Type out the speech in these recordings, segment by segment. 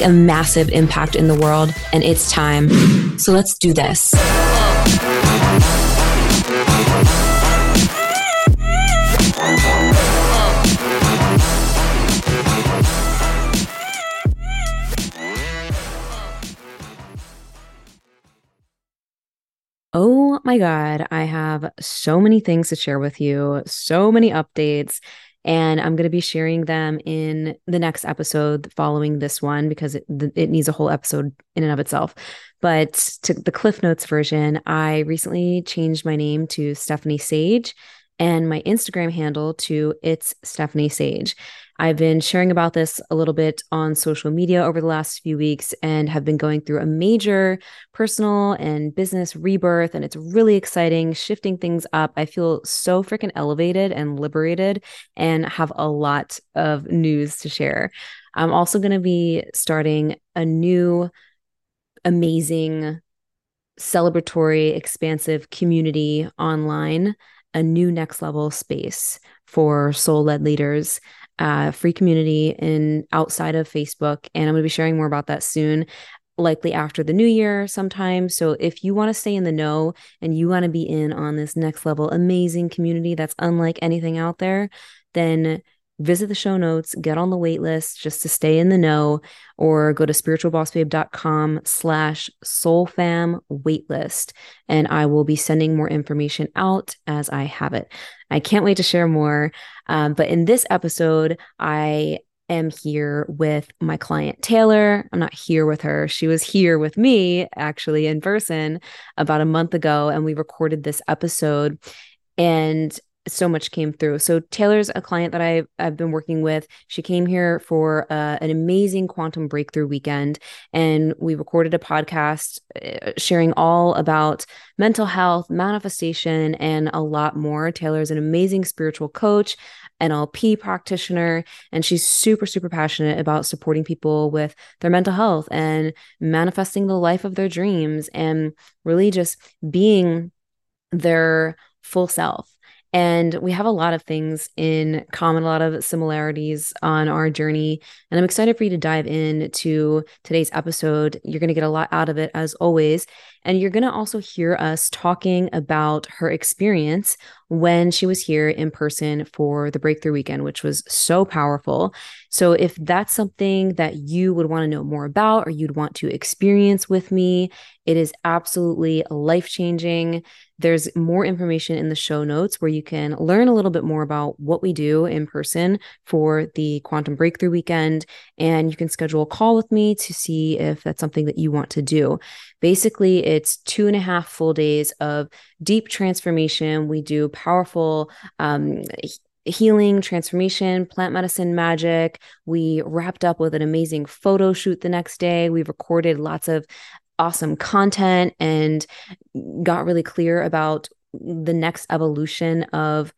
a massive impact in the world, and it's time. So let's do this. Oh my God, I have so many things to share with you, so many updates, and I'm going to be sharing them in the next episode following this one because it, it needs a whole episode in and of itself. But to the Cliff Notes version, I recently changed my name to Stephanie Sage and my Instagram handle to It's Stephanie Sage. I've been sharing about this a little bit on social media over the last few weeks and have been going through a major personal and business rebirth. And it's really exciting, shifting things up. I feel so freaking elevated and liberated and have a lot of news to share. I'm also going to be starting a new amazing celebratory, expansive community online, a new next level space for soul led leaders uh, free community in outside of Facebook, and I'm going to be sharing more about that soon likely after the new year sometime. So if you want to stay in the know and you want to be in on this next level amazing community that's unlike anything out there, then visit the show notes, get on the wait list just to stay in the know, or go to spiritualbossbabe.com slash soulfam waitlist. And I will be sending more information out as I have it. I can't wait to share more. Um, but in this episode, I am here with my client Taylor. I'm not here with her. She was here with me actually in person about a month ago, and we recorded this episode. And so much came through. So Taylor's a client that I've, I've been working with. She came here for uh, an amazing quantum breakthrough weekend, and we recorded a podcast uh, sharing all about mental health, manifestation, and a lot more. Taylor's an amazing spiritual coach, NLP practitioner, and she's super, super passionate about supporting people with their mental health and manifesting the life of their dreams and really just being their full self and we have a lot of things in common, a lot of similarities on our journey. And I'm excited for you to dive in to today's episode. You're going to get a lot out of it, as always. And you're going to also hear us talking about her experience when she was here in person for the Breakthrough Weekend, which was so powerful. So, if that's something that you would want to know more about or you'd want to experience with me, it is absolutely life changing. There's more information in the show notes where you can learn a little bit more about what we do in person for the Quantum Breakthrough Weekend. And you can schedule a call with me to see if that's something that you want to do. Basically, it's two and a half full days of deep transformation. We do powerful um, healing, transformation, plant medicine magic. We wrapped up with an amazing photo shoot the next day. We recorded lots of awesome content and got really clear about the next evolution of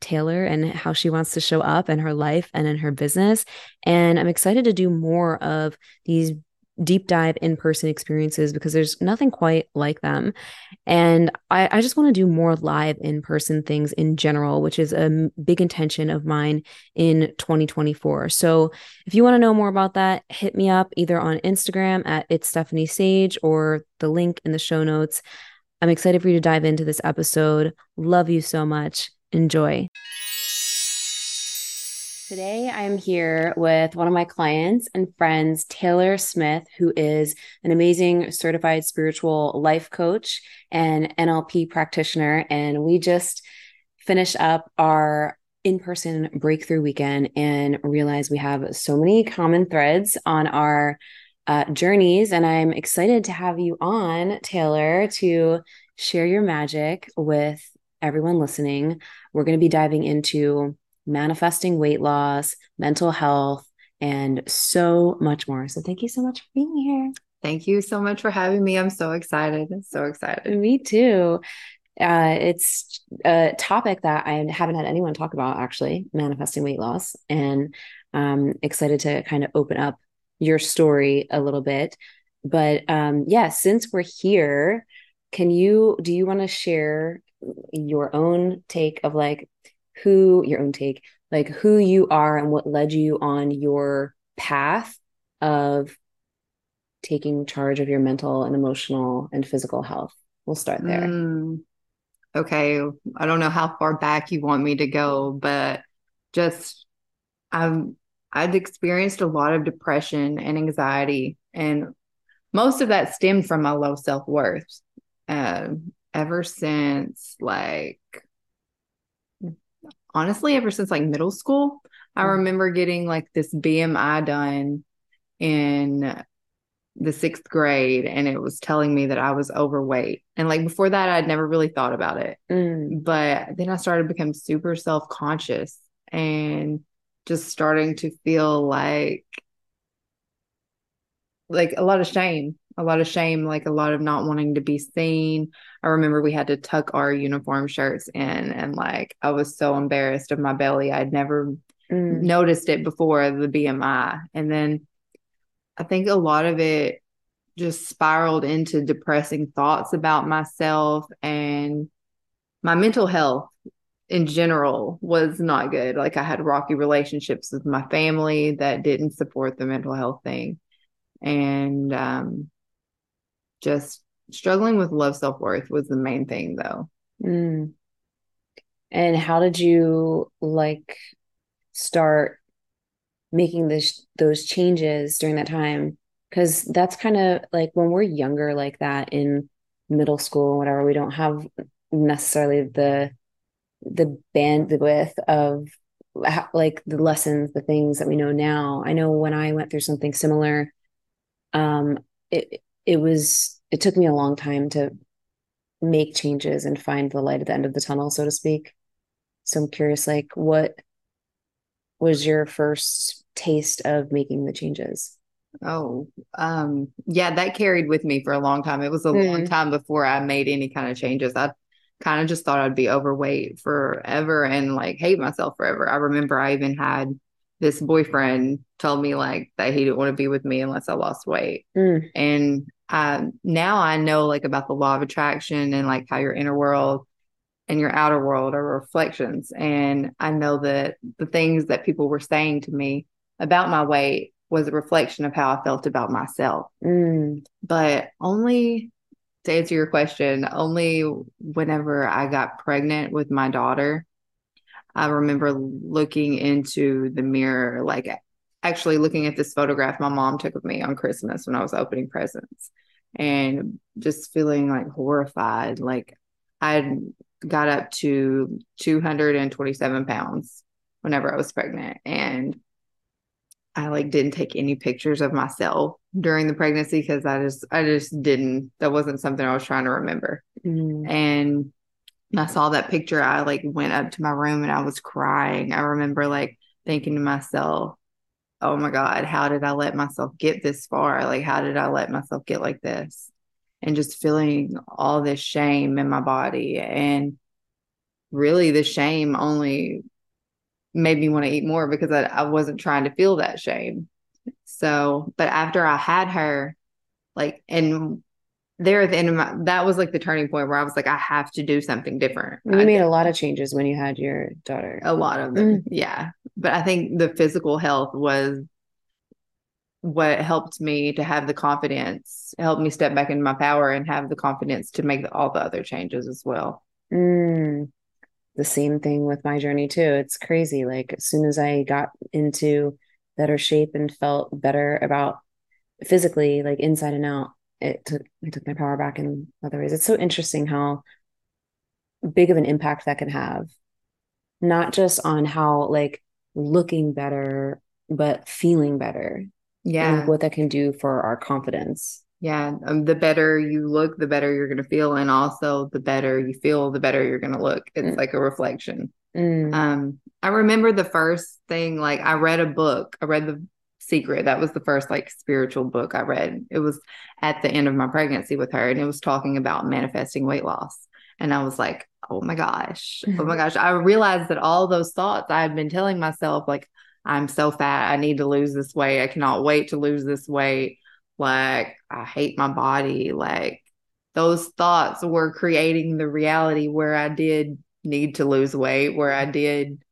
Taylor and how she wants to show up in her life and in her business. And I'm excited to do more of these deep dive in person experiences because there's nothing quite like them. And I, I just want to do more live in person things in general, which is a big intention of mine in 2024. So if you want to know more about that, hit me up either on Instagram at it's Stephanie Sage or the link in the show notes. I'm excited for you to dive into this episode. Love you so much. Enjoy. Today, I'm here with one of my clients and friends, Taylor Smith, who is an amazing certified spiritual life coach and NLP practitioner. And we just finished up our in person breakthrough weekend and realized we have so many common threads on our uh, journeys. And I'm excited to have you on, Taylor, to share your magic with everyone listening. We're going to be diving into manifesting weight loss, mental health, and so much more. So thank you so much for being here. Thank you so much for having me. I'm so excited. So excited. Me too. Uh, it's a topic that I haven't had anyone talk about actually, manifesting weight loss. And I'm excited to kind of open up your story a little bit. But um, yeah, since we're here, can you do you want to share your own take of like who your own take, like who you are and what led you on your path of taking charge of your mental and emotional and physical health? We'll start there. Mm, okay. I don't know how far back you want me to go, but just I'm I've experienced a lot of depression and anxiety, and most of that stemmed from my low self worth. Uh, ever since like honestly ever since like middle school. I mm. remember getting like this BMI done in the sixth grade and it was telling me that I was overweight. And like before that, I'd never really thought about it. Mm. But then I started to become super self conscious and just starting to feel like like a lot of shame a lot of shame, like a lot of not wanting to be seen. I remember we had to tuck our uniform shirts in, and like I was so embarrassed of my belly. I'd never mm. noticed it before the BMI. And then I think a lot of it just spiraled into depressing thoughts about myself and my mental health in general was not good. Like I had rocky relationships with my family that didn't support the mental health thing. And um, just struggling with love self worth was the main thing, though. Mm. And how did you like start making this those changes during that time? Because that's kind of like when we're younger, like that in middle school, whatever. We don't have necessarily the the bandwidth of like the lessons, the things that we know now. I know when I went through something similar, um, it it was it took me a long time to make changes and find the light at the end of the tunnel so to speak so i'm curious like what was your first taste of making the changes oh um yeah that carried with me for a long time it was a mm. long time before i made any kind of changes i kind of just thought i'd be overweight forever and like hate myself forever i remember i even had this boyfriend told me like that he didn't want to be with me unless I lost weight. Mm. And um, now I know like about the law of attraction and like how your inner world and your outer world are reflections. And I know that the things that people were saying to me about my weight was a reflection of how I felt about myself. Mm. But only to answer your question, only whenever I got pregnant with my daughter I remember looking into the mirror, like actually looking at this photograph my mom took of me on Christmas when I was opening presents and just feeling like horrified. Like I got up to 227 pounds whenever I was pregnant. And I like didn't take any pictures of myself during the pregnancy because I just I just didn't that wasn't something I was trying to remember. Mm. And I saw that picture, I like went up to my room and I was crying. I remember like thinking to myself, oh my God, how did I let myself get this far? Like, how did I let myself get like this? And just feeling all this shame in my body. And really, the shame only made me want to eat more because I, I wasn't trying to feel that shame. So, but after I had her, like, and there at the end of my that was like the turning point where I was like, I have to do something different. You I made a lot of changes when you had your daughter. A lot of them, mm. yeah. But I think the physical health was what helped me to have the confidence, helped me step back into my power and have the confidence to make all the other changes as well. Mm. The same thing with my journey too. It's crazy. Like as soon as I got into better shape and felt better about physically, like inside and out, it took it took my power back in other ways. It's so interesting how big of an impact that can have, not just on how like looking better, but feeling better. Yeah. what that can do for our confidence. Yeah. Um, the better you look, the better you're going to feel. And also, the better you feel, the better you're going to look. It's Mm. like a reflection. Mm. Um, I remember the first thing, like, I read a book, I read The Secret. That was the first, like, spiritual book I read. It was at the end of my pregnancy with her, and it was talking about manifesting weight loss. And I was like, oh my gosh, oh my mm-hmm. gosh. I realized that all those thoughts I had been telling myself, like, I'm so fat. I need to lose this weight. I cannot wait to lose this weight. Like, I hate my body. Like, those thoughts were creating the reality where I did need to lose weight, where I did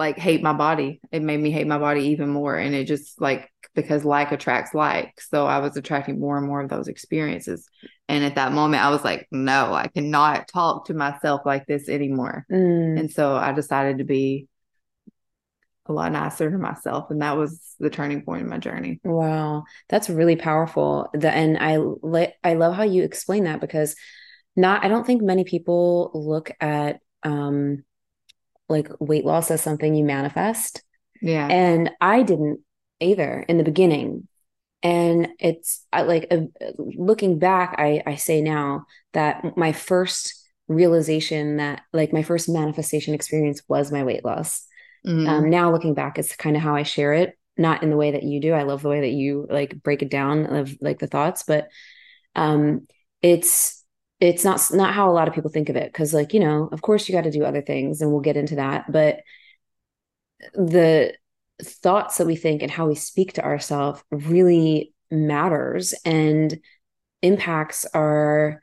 like hate my body. It made me hate my body even more. And it just like, because like attracts like. So I was attracting more and more of those experiences. And at that moment, I was like, no, I cannot talk to myself like this anymore. Mm. And so I decided to be a lot nicer to myself. And that was the turning point in my journey. Wow, that's really powerful. The, and I li- I love how you explain that because not I don't think many people look at um like weight loss as something you manifest. Yeah. And I didn't either in the beginning. And it's I like uh, looking back, I I say now that my first realization that like my first manifestation experience was my weight loss. Mhm. Um, now looking back, it's kind of how I share it, not in the way that you do. I love the way that you like break it down of like the thoughts, but um, it's it's not not how a lot of people think of it because like you know of course you got to do other things and we'll get into that but the thoughts that we think and how we speak to ourselves really matters and impacts our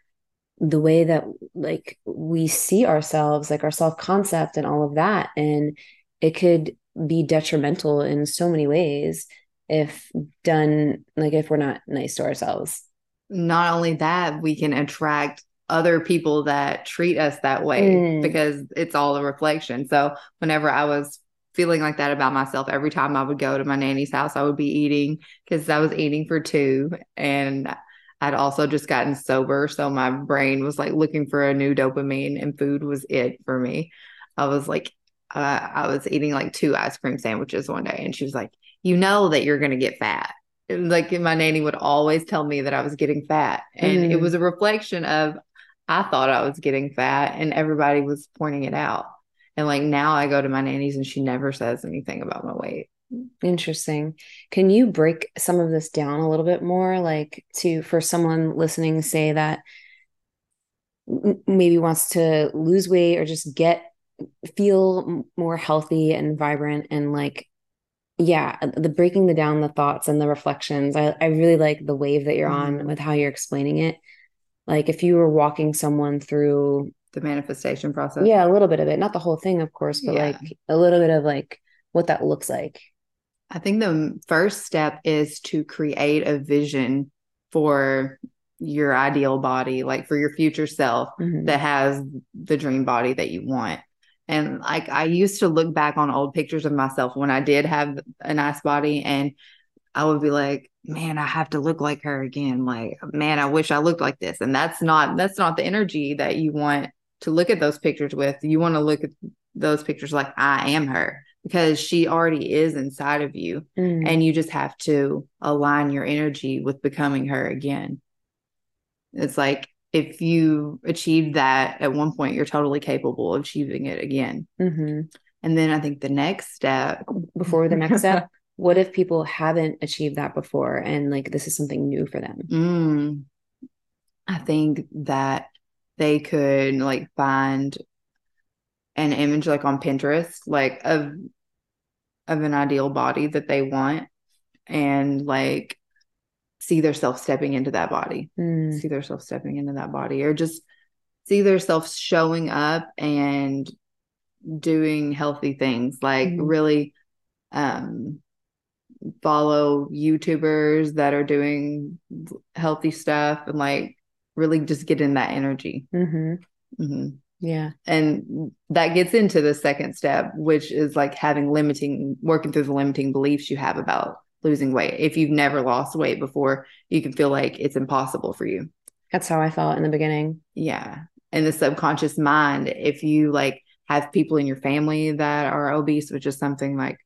the way that like we see ourselves like our self-concept and all of that and it could be detrimental in so many ways if done like if we're not nice to ourselves. Not only that, we can attract other people that treat us that way Mm. because it's all a reflection. So whenever I was feeling like that about myself, every time I would go to my nanny's house, I would be eating because I was eating for two and I'd also just gotten sober. So my brain was like looking for a new dopamine and food was it for me. I was like, uh, I was eating like two ice cream sandwiches one day and she was like, you know that you're going to get fat like my nanny would always tell me that I was getting fat. And it Mm. was a reflection of I thought I was getting fat and everybody was pointing it out. And like now I go to my nanny's and she never says anything about my weight. Interesting. Can you break some of this down a little bit more, like to for someone listening, say that maybe wants to lose weight or just get feel more healthy and vibrant and like yeah, the breaking the down the thoughts and the reflections. I I really like the wave that you're on Mhm. with how you're explaining it. Like if you were walking someone through The manifestation process. yeah, a little bit of it, not the whole thing, of course, but Yeah. like a little bit of like what that looks like. I think the first step is to create a vision for your ideal body, like for your future self. Mhm. that has the dream body that you want. And like I used to look back on old pictures of myself when I did have a nice body and I would be like, man, I have to look like her again. Like, man, I wish I looked like this. And that's not that's not the energy that you want to look at those pictures with. You want to look at those pictures like I am her because she already is inside of you Mm. and you just have to align your energy with becoming her again. It's like if you achieve that at one point, you're totally capable of achieving it again. Mhm. And then I think the next step, before the next step what if people haven't achieved that before and like this is something new for them mm, I think that they could like find an image like on Pinterest, like of of an ideal body that they want, and like see themselves stepping into that body. Mm, see themselves stepping into that body or just see themselves showing up and doing healthy things like Mhm. really um follow youtubers that are doing healthy stuff and like really just get in that energy. Mhm. hmm yeah. And that gets into the second step which is like having limiting working through the limiting beliefs you have about losing weight. If you've never lost weight before you can feel like it's impossible for you. That's how i felt in the beginning. Yeah. And the subconscious mind, if you like have people in your family that are obese, which is something like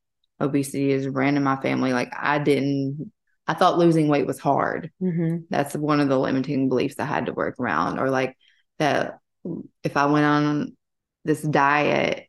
obesity is ran in my family. Like I didn't, I thought losing weight was hard. Mm-hmm. That's one of the limiting beliefs I had to work around, or like that if I went on this diet,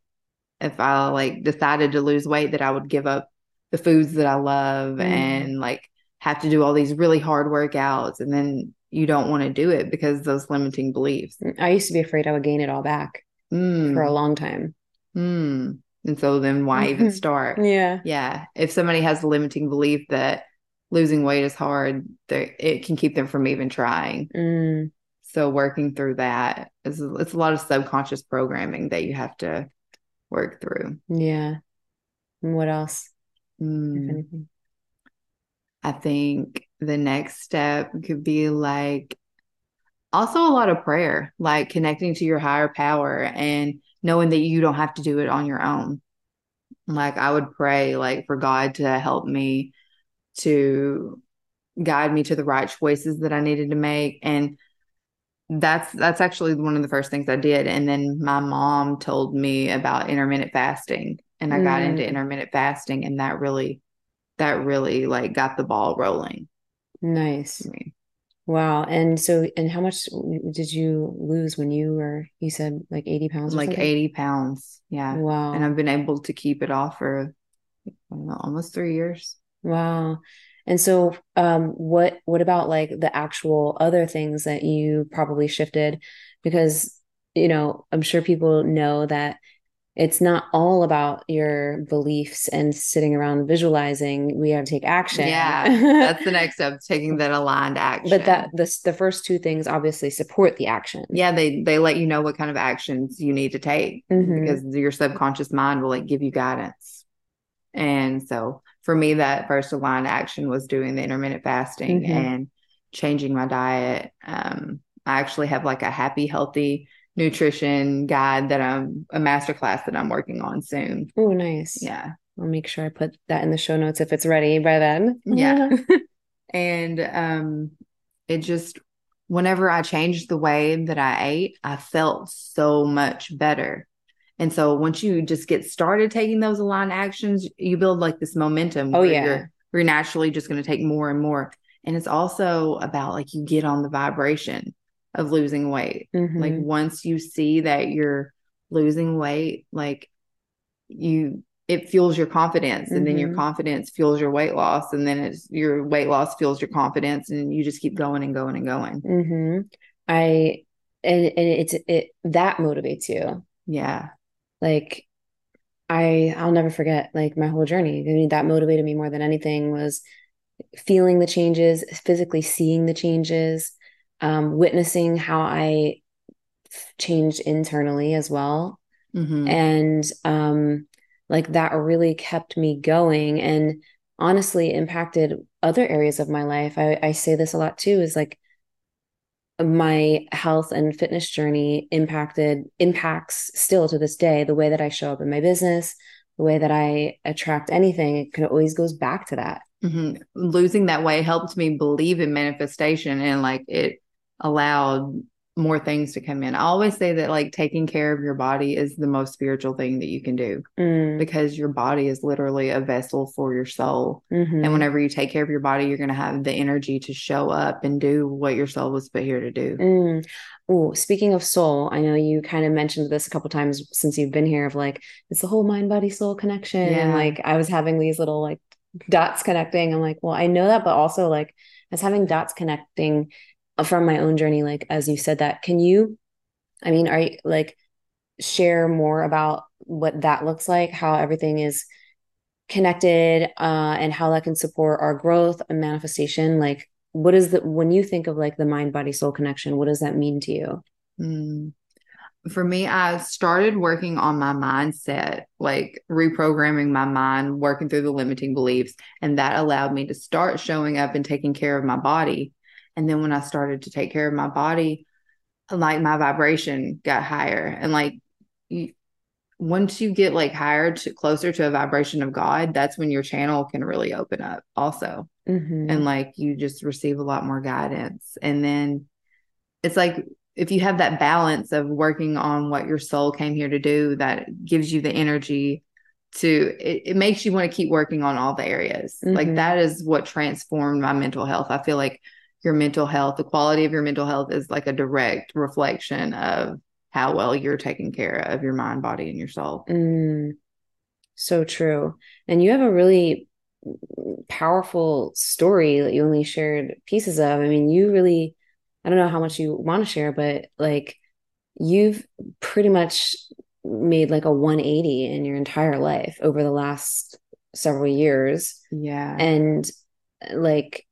if I like decided to lose weight, that I would give up the foods that I love Mm. and like have to do all these really hard workouts. And then you don't want to do it because those limiting beliefs. I used to be afraid I would gain it all back Mm, for a long time. mm. And so then why even Mhm. start? Yeah. Yeah. If somebody has a limiting belief that losing weight is hard, it can keep them from even trying. Mm, So working through that is it's a lot of subconscious programming that you have to work through. yeah. And what else, Mm. I think the next step could be like also a lot of prayer, like connecting to your higher power and knowing that you don't have to do it on your own. Like I would pray like for God to help me to guide me to the right choices that I needed to make and that's that's actually one of the first things I did and then my mom told me about intermittent fasting and I got Mm. into intermittent fasting and that really that really like got the ball rolling Nice. for me. Wow. And so, and how much did you lose when you were, you said like 80 pounds like something? 80 pounds yeah Wow. and I've been able to keep it off for I don't know, almost three years Wow. And so, um, what what about like the actual other things that you probably shifted? Because, you know, I'm sure people know that it's not all about your beliefs and sitting around visualizing. We have to take action. yeah that's the next step taking that aligned action But that this the first two things obviously support the action. yeah they they let you know what kind of actions you need to take Mhm. because your subconscious mind will like give you guidance and so for me that first aligned action was doing the intermittent fasting Mhm. and changing my diet um i actually have like a happy healthy nutrition guide that i'm a master class that i'm working on soon Oh, nice. yeah I'll make sure I put that in the show notes if it's ready by then. Yeah. and um it just whenever i changed the way that i ate i felt so much better and so once you just get started taking those aligned actions you build like this momentum Oh, where yeah. you're, you're naturally just going to take more and more and it's also about like you get on the vibration of losing weight Mhm. like once you see that you're losing weight like you it fuels your confidence and then your Mhm. confidence fuels your weight loss and then it's your weight loss fuels your confidence and you just keep going and going and going hmm I and and it's it that motivates you. yeah Like I I'll never forget like my whole journey. I mean, that motivated me more than anything was feeling the changes, physically seeing the changes, um, witnessing how I changed internally as well. Mhm. And um, like that really kept me going and honestly impacted other areas of my life. I, I say this a lot too, is like my health and fitness journey impacted impacts still to this day the way that I show up in my business, the way that I attract anything. It can always goes back to that. Mhm. losing that weight helped me believe in manifestation and like it allowed more things to come in i always say that like taking care of your body is the most spiritual thing that you can do Mm, because your body is literally a vessel for your soul mhm. And whenever you take care of your body, you're going to have the energy to show up and do what your soul was put here to do. Mm. Oh, speaking of soul, I know you kind of mentioned this a couple times since you've been here of like it's the whole mind body soul connection. And like I was having these little like dots connecting. I'm like, well, I know that, but also like I was having dots connecting from my own journey, like as you said that. Can you, I mean, are you like share more about what that looks like, how everything is connected, uh, and how that can support our growth and manifestation? Like, what is the when you think of like the mind body soul connection, what does that mean to you? Mm. For me, I started working on my mindset, like reprogramming my mind, working through the limiting beliefs. And that allowed me to start showing up and taking care of my body. And then when I started to take care of my body, like my vibration got higher. And like you, once you get like higher to closer to a vibration of God, that's when your channel can really open up also. Mhm. and like you just receive a lot more guidance and then it's like if you have that balance of working on what your soul came here to do that gives you the energy to it, it makes you want to keep working on all the areas. Mm-hmm. Like that is what transformed my mental health. I feel like your mental health, the quality of your mental health is like a direct reflection of how well you're taking care of your mind, body, and your soul. Mm, so true. And you have a really powerful story that you only shared pieces of. I mean, you really, I don't know how much you want to share, but like you've pretty much made like a 180 in your entire life over the last several years. Yeah. And like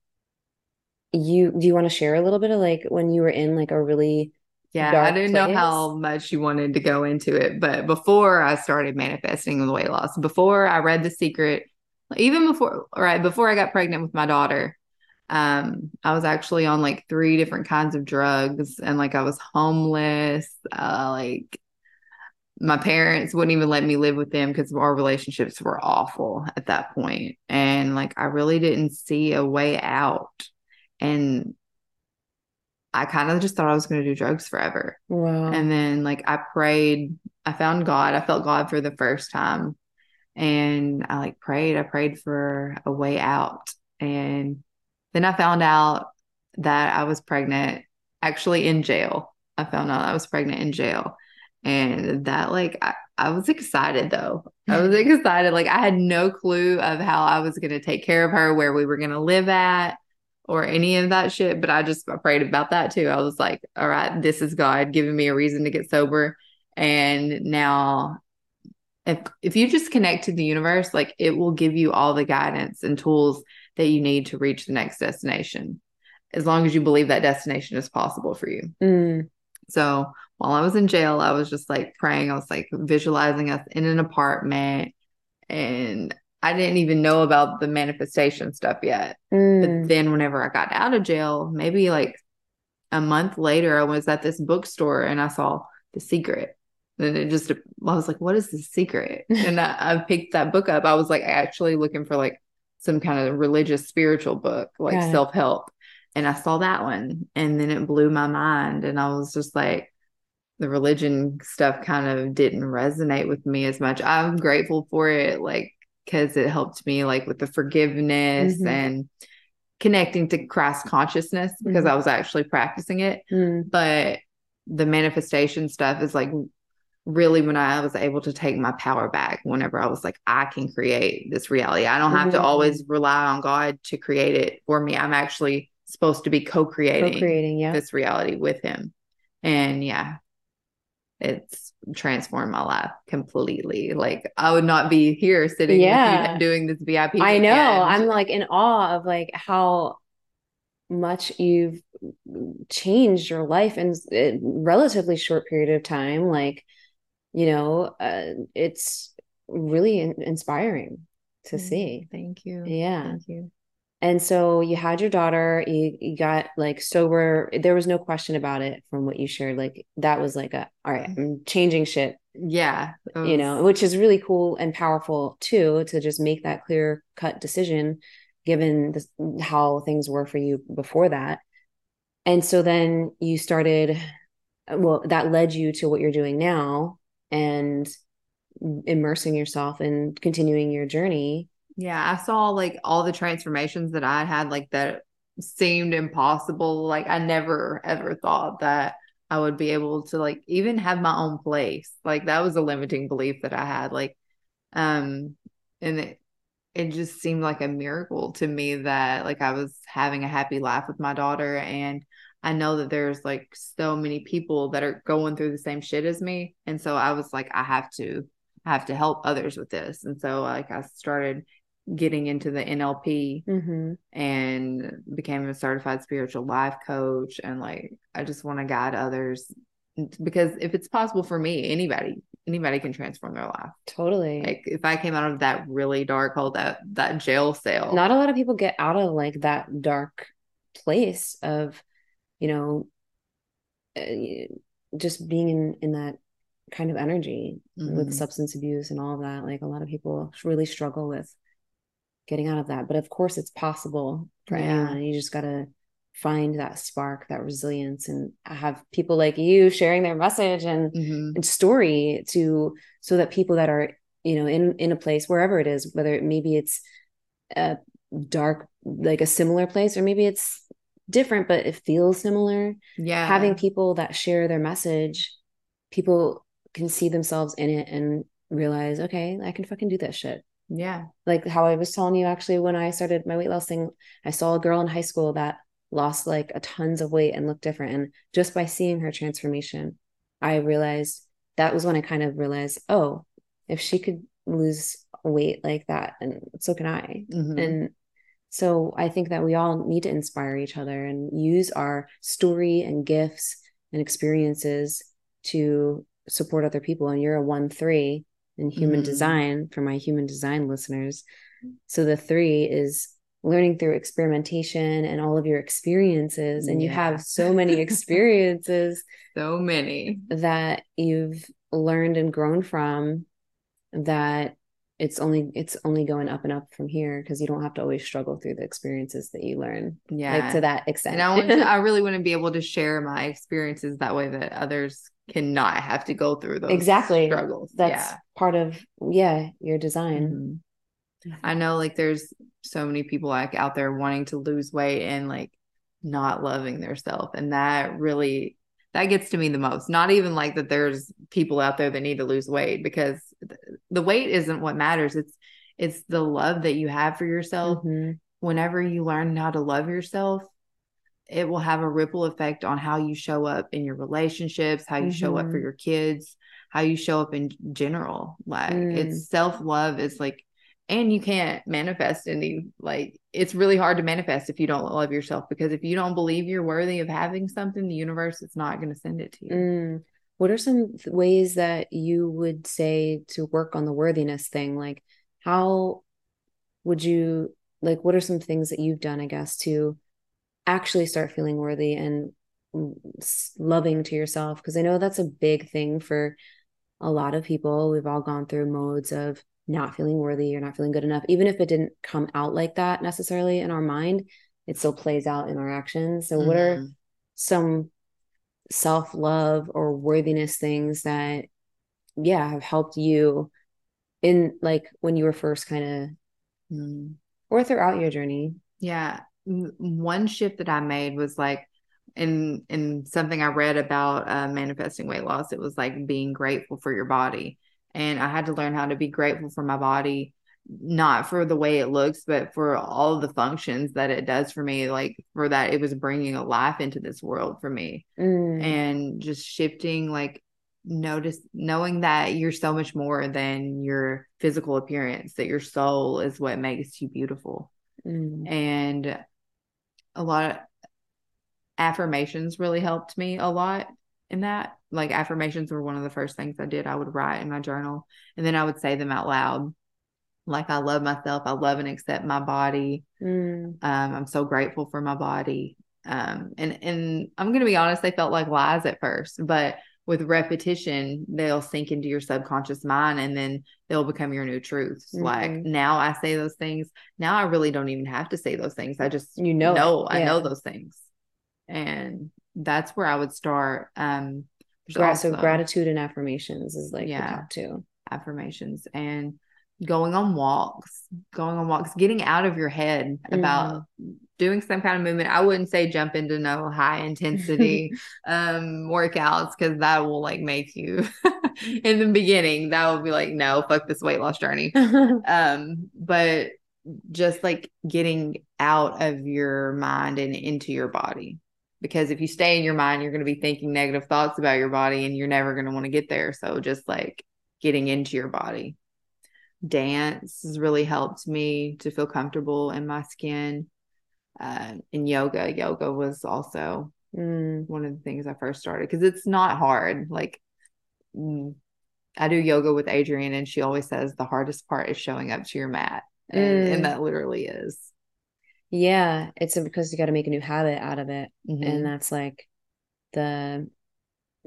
you do you want to share a little bit of like when you were in like a really yeah i didn't place? know how much you wanted to go into it but before i started manifesting the weight loss before i read the secret even before right before i got pregnant with my daughter um i was actually on like three different kinds of drugs and like i was homeless uh like my parents wouldn't even let me live with them because our relationships were awful at that point and like i really didn't see a way out and I kind of just thought I was going to do drugs forever. Wow. And then like I prayed, I found God. I felt God for the first time. And I like prayed, I prayed for a way out. And then I found out that I was pregnant actually in jail. I found out I was pregnant in jail. And that like I, I was excited though. I was excited. Like I had no clue of how I was going to take care of her, where we were going to live at or any of that shit. But I just I prayed about that too. I was like, all right, this is God giving me a reason to get sober. And now if if you just connect to the universe, like it will give you all the guidance and tools that you need to reach the next destination. As long as you believe that destination is possible for you. Mm. So while I was in jail, I was just like praying. I was like visualizing us in an apartment and I didn't even know about the manifestation stuff yet. Mm. But then whenever I got out of jail, maybe like a month later, I was at this bookstore and I saw The Secret. And it just, I was like, what is the secret? and I, I picked that book up. I was like actually looking for like some kind of religious spiritual book, like self help. And I saw that one and then it blew my mind. And I was just like, the religion stuff kind of didn't resonate with me as much. I'm grateful for it. Like because it helped me like with the forgiveness mm-hmm. and connecting to Christ consciousness because mm-hmm. I was actually practicing it. Mm. But the manifestation stuff is like really when I was able to take my power back whenever I was like, I can create this reality. I don't have mm-hmm. to always rely on God to create it for me. I'm actually supposed to be co-creating, co-creating yeah. this reality with him. And yeah, it's transformed my life completely. Like I would not be here sitting yeah. doing this VIP. I know. I'm like in awe of like how much you've changed your life in a relatively short period of time. Like, you know, uh, it's really in- inspiring to mm, see. Thank you. Yeah. Thank you. And so you had your daughter, you, you got like sober. There was no question about it from what you shared. Like that was like a, all right, I'm changing shit. Yeah. Was... You know, which is really cool and powerful too, to just make that clear cut decision given the, how things were for you before that. And so then you started, well, that led you to what you're doing now and immersing yourself and continuing your journey yeah, I saw like all the transformations that I had, like that seemed impossible. Like I never ever thought that I would be able to like even have my own place. Like that was a limiting belief that I had. Like, um, and it it just seemed like a miracle to me that like I was having a happy life with my daughter and I know that there's like so many people that are going through the same shit as me. And so I was like, I have to I have to help others with this. And so like I started getting into the NLP mm-hmm. and became a certified spiritual life coach. And like, I just want to guide others because if it's possible for me, anybody, anybody can transform their life. Totally. Like if I came out of that really dark hole, that, that jail cell. Not a lot of people get out of like that dark place of, you know, uh, just being in, in that kind of energy mm-hmm. with substance abuse and all of that. Like a lot of people really struggle with getting out of that. But of course, it's possible for yeah. anyone. You just got to find that spark, that resilience, and have people like you sharing their message and, mm-hmm. and story to so that people that are you know in in a place wherever it is whether maybe it's a dark like a similar place or maybe it's different but it feels similar Yeah. having people that share their message people can see themselves in it and realize okay i can fucking do that shit yeah. like how i was telling you actually when i started my weight loss thing i saw a girl in high school that lost like a tons of weight and looked different and just by seeing her transformation i realized that was when i kind of realized oh if she could lose weight like that and so can i Mhm. and so I think that we all need to inspire each other and use our story and gifts and experiences to support other people. And you're a one three in human Mhm. design for my human design listeners. So the three is learning through experimentation and all of your experiences. And you have so many experiences so many. that you've learned and grown from that it's only it's only going up and up from here because you don't have to always struggle through the experiences that you learn Yeah. like to that extent and I want to, I really want to be able to share my experiences that way that others cannot have to go through those Exactly. struggles. that's part of yeah your design Mhm. I know like there's so many people like out there wanting to lose weight and like not loving their self and that really that gets to me the most. Not even like that there's people out there that need to lose weight because th- the weight isn't what matters. It's it's the love that you have for yourself. Mhm. Whenever you learn how to love yourself, it will have a ripple effect on how you show up in your relationships, how you show up for Mhm. your kids, how you show up in general. Like Mm. it's self-love is like and you can't manifest any like it's really hard to manifest if you don't love yourself because if you don't believe you're worthy of having something the universe is not going to send it to you Mm. what are some ways that you would say to work on the worthiness thing like how would you like what are some things that you've done i guess to actually start feeling worthy and loving to yourself because i know that's a big thing for a lot of people we've all gone through modes of not feeling worthy or not feeling good enough even if it didn't come out like that necessarily in our mind it still plays out in our actions so what are Mhm. some self-love or worthiness things that yeah have helped you in like when you were first kind of Mm. or throughout your journey Yeah. One shift that I made was like in in something I read about uh, manifesting weight loss. It was like being grateful for your body, and I had to learn how to be grateful for my body, not for the way it looks, but for all the functions that it does for me. Like for that, it was bringing a life into this world for me, Mm, and just shifting like notice knowing that you're so much more than your physical appearance that your soul is what makes you beautiful mm, and a lot of affirmations really helped me a lot in that. Like affirmations were one of the first things i did. I would write in my journal and then i would say them out loud. Like i love myself. I love and accept my body. Mm, um, i'm so grateful for my body. Um, and and i'm gonna be honest they felt like lies at first but with repetition they'll sink into your subconscious mind and then they'll become your new truths. Like Mhm. now i say those things now i really don't even have to say those things. I just You know know i know those things. And that's where i would start um so also gratitude and affirmations is like Yeah. the top two. Affirmations. And going on walks going on walks getting out of your head about doing some kind of movement. I wouldn't say jump into no high intensity um workouts because that will like make you in the beginning that will be like no fuck this weight loss journey. Um but just like getting out of your mind and into your body. Because if you stay in your mind you're going to be thinking negative thoughts about your body and you're never going to want to get there. So just like getting into your body dance has really helped me to feel comfortable in my skin uh, and yoga yoga was also Mm, one of the things i first started because it's not hard like mm, i do yoga with Adriene and she always says the hardest part is showing up to your mat and, Mm. and that literally is yeah it's because you got to make a new habit out of it Mhm. and that's like the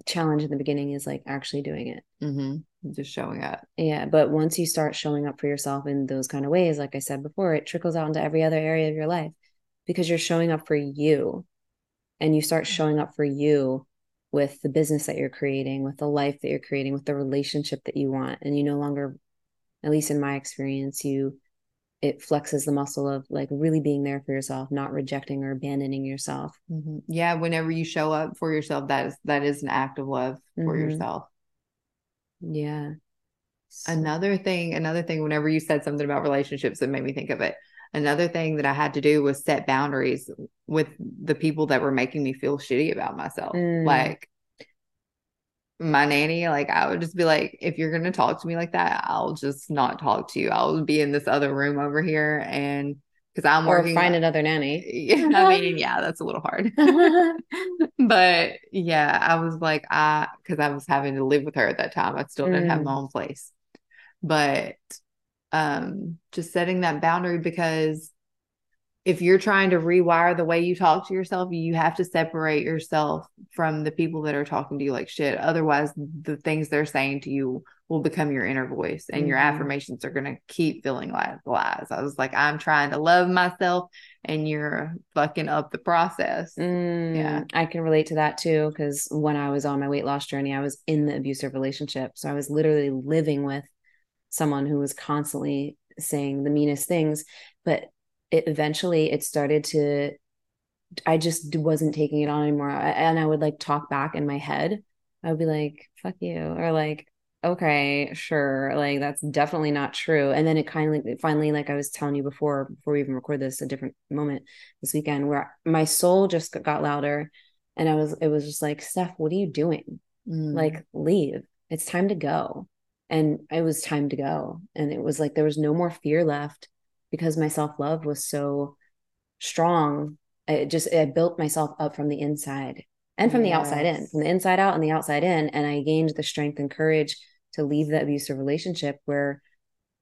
challenge in the beginning is like actually doing it Mhm. Just showing up Yeah, but once you start showing up for yourself in those kind of ways, like I said before, it trickles out into every other area of your life because you're showing up for you and you start showing up for you with the business that you're creating, with the life that you're creating, with the relationship that you want. And you no longer at least in my experience, you it flexes the muscle of like really being there for yourself, not rejecting or abandoning yourself. Mm-hmm. Yeah, whenever you show up for yourself, that is that is an act of love for mm-hmm. yourself. Yeah. Another thing, another thing, whenever you said something about relationships, it made me think of it. Another thing that I had to do was set boundaries with the people that were making me feel shitty about myself. Mm. Like my nanny, like I would just be like, if you're gonna talk to me like that, I'll just not talk to you. I'll be in this other room over here and because I'm or working. find another nanny. Yeah, I mean, yeah, that's a little hard. but yeah, I was like, I because I was having to live with her at that time. I still didn't mm. have my own place. But um just setting that boundary because if you're trying to rewire the way you talk to yourself, you have to separate yourself from the people that are talking to you like shit. Otherwise, the things they're saying to you will become your inner voice and mm-hmm. your affirmations are going to keep feeling like lies. I was like, I'm trying to love myself and you're fucking up the process. Mm, yeah. I can relate to that too. Cause when I was on my weight loss journey, I was in the abusive relationship. So I was literally living with someone who was constantly saying the meanest things. But it eventually it started to I just wasn't taking it on anymore. And I would like talk back in my head. I would be like, fuck you. Or like, okay, sure. Like that's definitely not true. And then it kind of like finally, like I was telling you before, before we even record this, a different moment this weekend where my soul just got louder. And I was, it was just like, Steph, what are you doing? Mm. Like, leave. It's time to go. And it was time to go. And it was like there was no more fear left because my self love was so strong. It just I built myself up from the inside and from yes. the outside in, from the inside out and the outside in, and I gained the strength and courage to leave the abusive relationship where,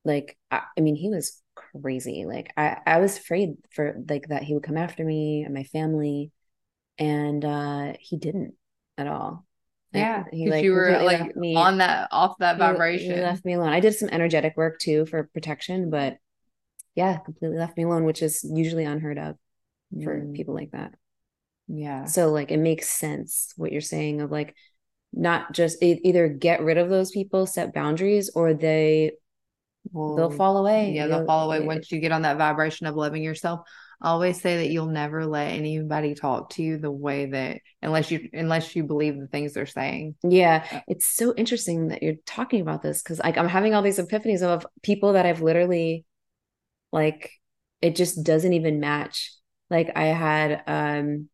like, I, I mean, he was crazy. Like, I I was afraid for like that he would come after me and my family, and uh he didn't at all. Yeah, he like you were like me, on that off that vibration. He, he left me alone. I did some energetic work too for protection, but yeah, completely left me alone, which is usually unheard of mm. for people like that. Yeah. So like it makes sense what you're saying of like not just either get rid of those people, set boundaries, or they well, they'll fall away. Yeah, they'll fall away once you get on that vibration of loving yourself. I always say that you'll never let anybody talk to you the way that unless you unless you believe the things they're saying. Yeah, uh, it's so interesting that you're talking about this because like I'm having all these epiphanies of people that I've literally like it just doesn't even match. Like i had um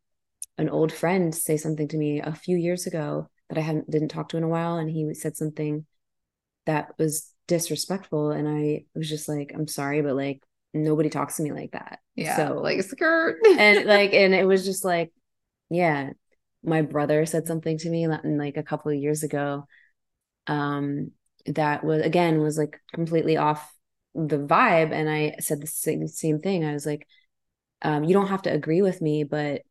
an old friend say something to me a few years ago that i hadn't didn't talk to in a while and he said something that was disrespectful and i was just like i'm sorry but like nobody talks to me like that. Yeah so like skirt. And like and it was just like yeah my brother said something to me like a couple of years ago um that was again was like completely off the vibe and i said the same, same thing. I was like um, you don't have to agree with me but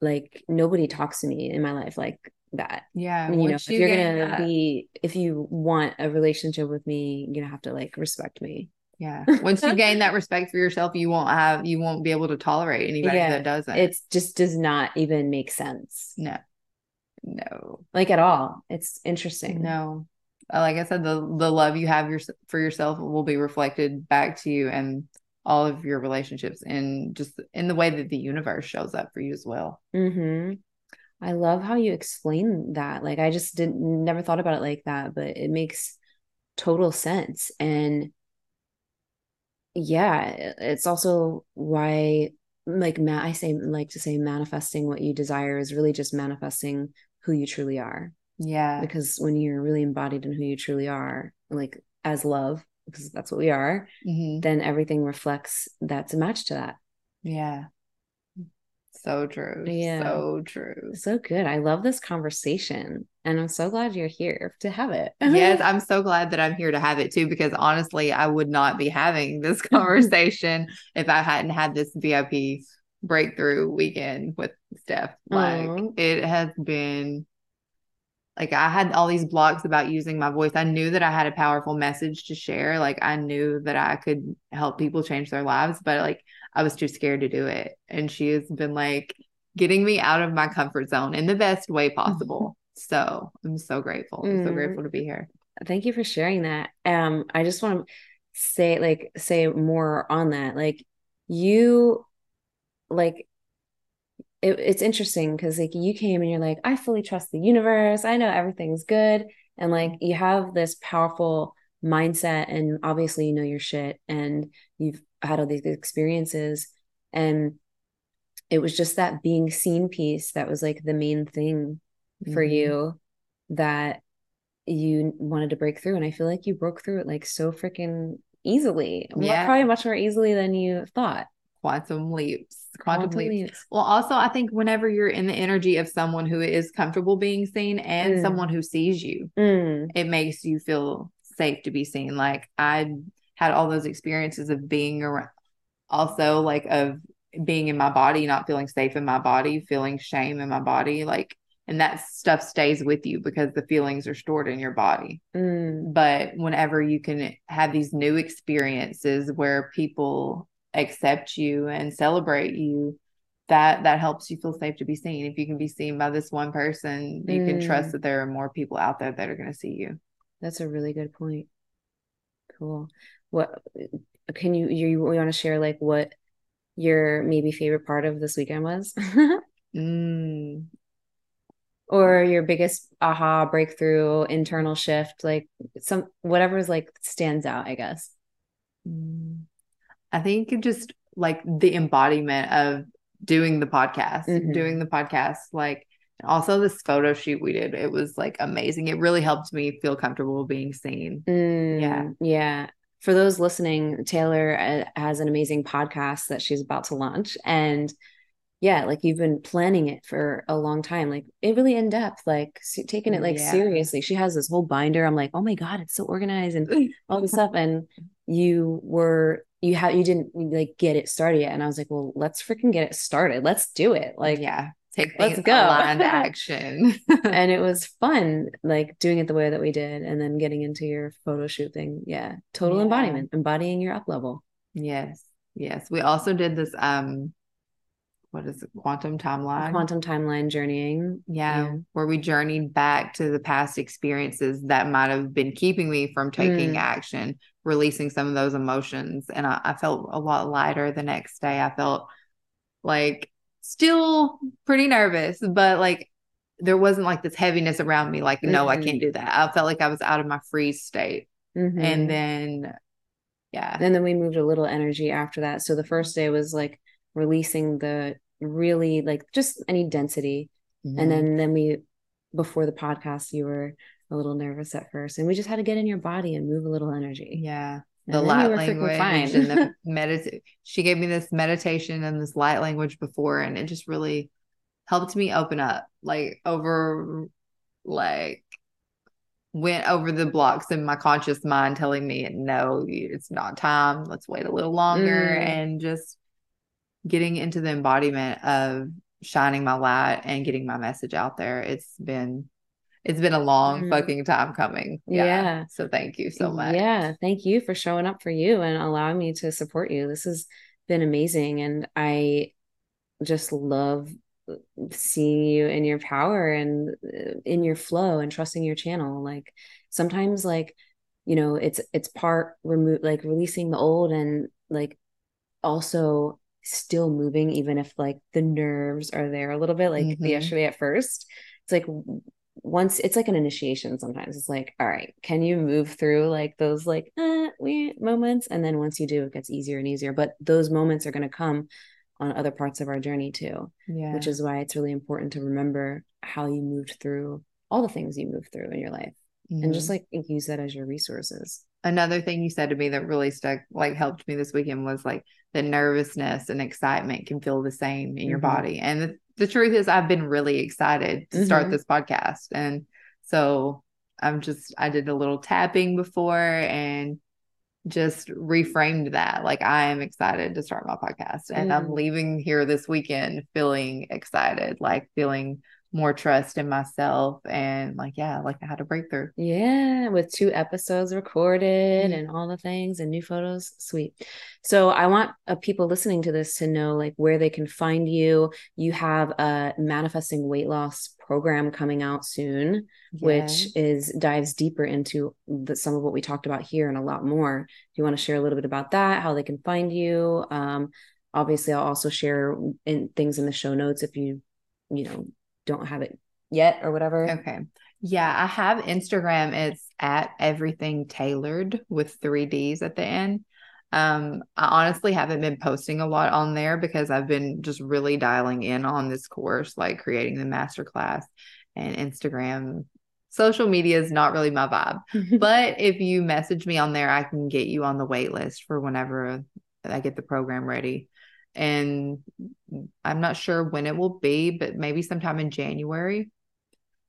like nobody talks to me in my life like that. Yeah you know if you are gonna that. be if you want a relationship with me you're gonna have to like respect me. Yeah once you gain that respect for yourself you won't have you won't be able to tolerate anybody yeah, that doesn't. it just does not even make sense. No no. Like at all. It's interesting. No like I said, the the love you have your, for yourself will be reflected back to you and all of your relationships and just in the way that the universe shows up for you as well. Mm-hmm. I love how you explain that. Like I just didn't never thought about it like that, but it makes total sense. And yeah, it's also why like I say like to say manifesting what you desire is really just manifesting who you truly are. Yeah. Because when you're really embodied in who you truly are, like as love, because that's what we are, mm-hmm. then everything reflects that's a match to that. Yeah. So true. Yeah. So true. So good. I love this conversation. And I'm so glad you're here to have it. yes, I'm so glad that I'm here to have it too, because honestly, I would not be having this conversation if I hadn't had this VIP breakthrough weekend with Steph. Like Aww. it has been like I had all these blocks about using my voice. I knew that I had a powerful message to share. Like I knew that I could help people change their lives, but like I was too scared to do it. And she has been like getting me out of my comfort zone in the best way possible. so I'm so grateful. I'm so mm. grateful to be here. Thank you for sharing that. Um, I just want to say like say more on that. Like you like it, it's interesting because like you came and you're like, I fully trust the universe. I know everything's good. And like you have this powerful mindset and obviously you know your shit and you've had all these experiences and it was just that being seen piece that was like the main thing for mm-hmm. you that you wanted to break through and i feel like you broke through it like so freaking easily yeah. probably much more easily than you thought quantum leaps quantum, quantum leaps. leaps. well also i think whenever you're in the energy of someone who is comfortable being seen and mm. someone who sees you mm. it makes you feel safe to be seen like i had all those experiences of being around also like of being in my body not feeling safe in my body feeling shame in my body like and that stuff stays with you because the feelings are stored in your body. Mm. But whenever you can have these new experiences where people accept you and celebrate you, that that helps you feel safe to be seen. If you can be seen by this one person, you mm. can trust mm. that there are more people out there that are going to see you. That's a really good point. Cool. What can you you, you want to share like what your maybe favorite part of this weekend was? mm, or your biggest aha breakthrough internal shift like some whatever's like stands out i guess mm. I think just like the embodiment of doing the podcast mm-hmm. doing the podcast like also this photo shoot we did it was like amazing. It really helped me feel comfortable being seen. Mm, yeah yeah. For those listening taylor uh, has an amazing podcast that she's about to launch and yeah, like you've been planning it for a long time, like it really in depth, like taking it like yeah. seriously. She has this whole binder. I'm like, oh my god, it's so organized and all this stuff. And you were you had you didn't like get it started yet, and I was like, well, let's freaking get it started. Let's do it. Like, yeah, take let's go aligned action. and it was fun, like doing it the way that we did, and then getting into your photo shoot thing. Yeah, total yeah. embodiment, embodying your up level. Yes, yes. We also did this um what is it quantum timeline quantum timeline journeying yeah, yeah, where we journeyed back to the past experiences that might have been keeping me from taking mm. action releasing some of those emotions and I, I, felt a lot lighter the next day i felt like still pretty nervous but like there wasn't like this heaviness around me like mm-hmm. no i can't mm-hmm. do that i felt like i was out of my freeze state mm-hmm. and then yeah and then we moved a little energy after that so the first day was like releasing the really like just any density. Mm-hmm. And then then we before the podcast you were a little nervous at first and we just had to get in your body and move a little energy. Yeah. The light language and the medit she gave me this meditation and this light language before and it just really helped me open up like over like went over the blocks in my conscious mind telling me no it's not time let's wait a little longer mm. and just getting into the embodiment of shining my light and getting my message out there. It's been it's been a long mm. fucking time coming. Yeah. yeah. So thank you so much. Yeah. Thank you for showing up for you and allowing me to support you. This has been amazing. And I just love seeing you in your power and uh, in your flow and trusting your channel. Like sometimes like, you know, it's it's part remove like releasing the old and like also still moving even if like the nerves are there a little bit like mm-hmm. yesterday at first. It's like once it's like an initiation sometimes. It's like all right can you move through like those like uh, we moments? And then once you do it gets easier and easier. But those moments are going to come on other parts of our journey too yeah. which is why it's really important to remember how you moved through all the things you moved through in your life. Mm-hmm. and just like use that as your resources. Another thing you said to me that really stuck like helped me this weekend was like the nervousness and excitement can feel the same in mm-hmm. your body and the, the, truth is i've been really excited to mm-hmm. start this podcast and so i'm just i did a little tapping before and just reframed that like i am excited to start my podcast and mm-hmm. i'm leaving here this weekend feeling excited like feeling more trust in myself and like yeah like i had a breakthrough yeah with two episodes recorded mm-hmm. and all the things and new photos sweet so i want uh, people listening to this to know like where they can find you you have a manifesting weight loss program coming out soon yes. which is dives deeper into the, some of what we talked about here and a lot more do you want to share a little bit about that how they can find you um obviously i'll also share in things in the show notes if you you know don't have it yet or whatever. Okay. Yeah, I have Instagram. It's at everything tailored with three D's at the end. Um, I honestly haven't been posting a lot on there because I've been just really dialing in on this course, like creating the masterclass and Instagram. Social media is not really my vibe. but if you message me on there, I can get you on the wait list for whenever I get the program ready and I'm not sure when it will be, but maybe sometime in January.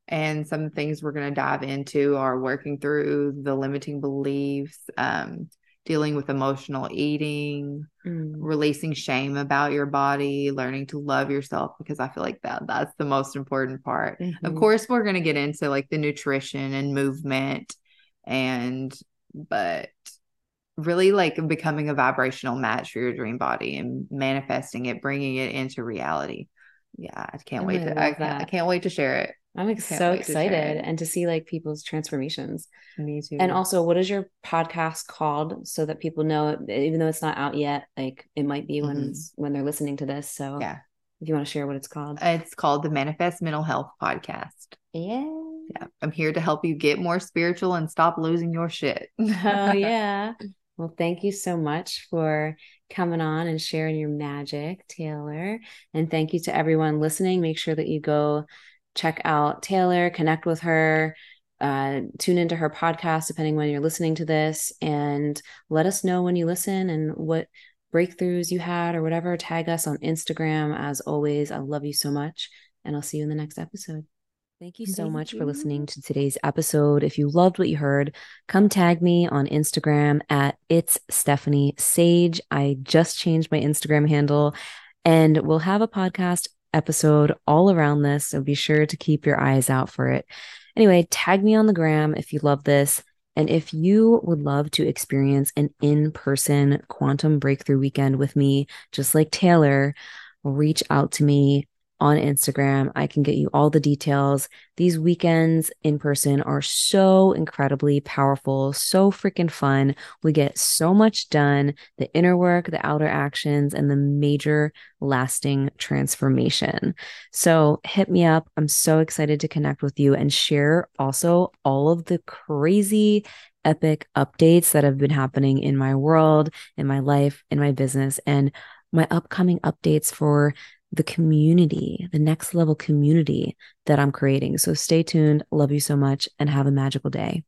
And some things we're going to dive into are working through the limiting beliefs, um, dealing with emotional eating, mm. releasing shame about your body, learning to love yourself because I feel like that that's the most important part. Mm-hmm. Of course, we're going to get into like the nutrition and movement and but really like becoming a vibrational match for your dream body and manifesting it, bringing it into reality. Yeah, I can't wait to I, I, can't wait to share it. I'm so excited and to see like people's transformations. Me too. And also, what is your podcast called so that people know, even though it's not out yet, like it might be when mm-hmm. when they're listening to this. So yeah, if you want to share what it's called, it's called the Manifest Mental Health Podcast. Yeah. Yeah. I'm here to help you get more spiritual and stop losing your shit. oh yeah. Well, thank you so much for coming on and sharing your magic, Taylor. And thank you to everyone listening. Make sure that you go check out Taylor, connect with her, uh, tune into her podcast, depending when you're listening to this, and let us know when you listen and what breakthroughs you had or whatever. Tag us on Instagram. As always, I love you so much, and I'll see you in the next episode. Thank you so Thank much you. for listening to today's episode. If you loved what you heard, come tag me on Instagram at it's Stephanie Sage. I just changed my Instagram handle and we'll have a podcast episode all around this. So be sure to keep your eyes out for it. Anyway, tag me on the gram if you love this. And if you would love to experience an in person quantum breakthrough weekend with me, just like Taylor, reach out to me on Instagram. I can get you all the details. These weekends in person are so incredibly powerful, so freaking fun. We get so much done the inner work, the outer actions, and the major lasting transformation. So hit me up. I'm so excited to connect with you and share also all of the crazy epic updates that have been happening in my world, in my life, in my business, and my upcoming updates for the community, the next level community that I'm creating. So stay tuned. Love you so much and have a magical day.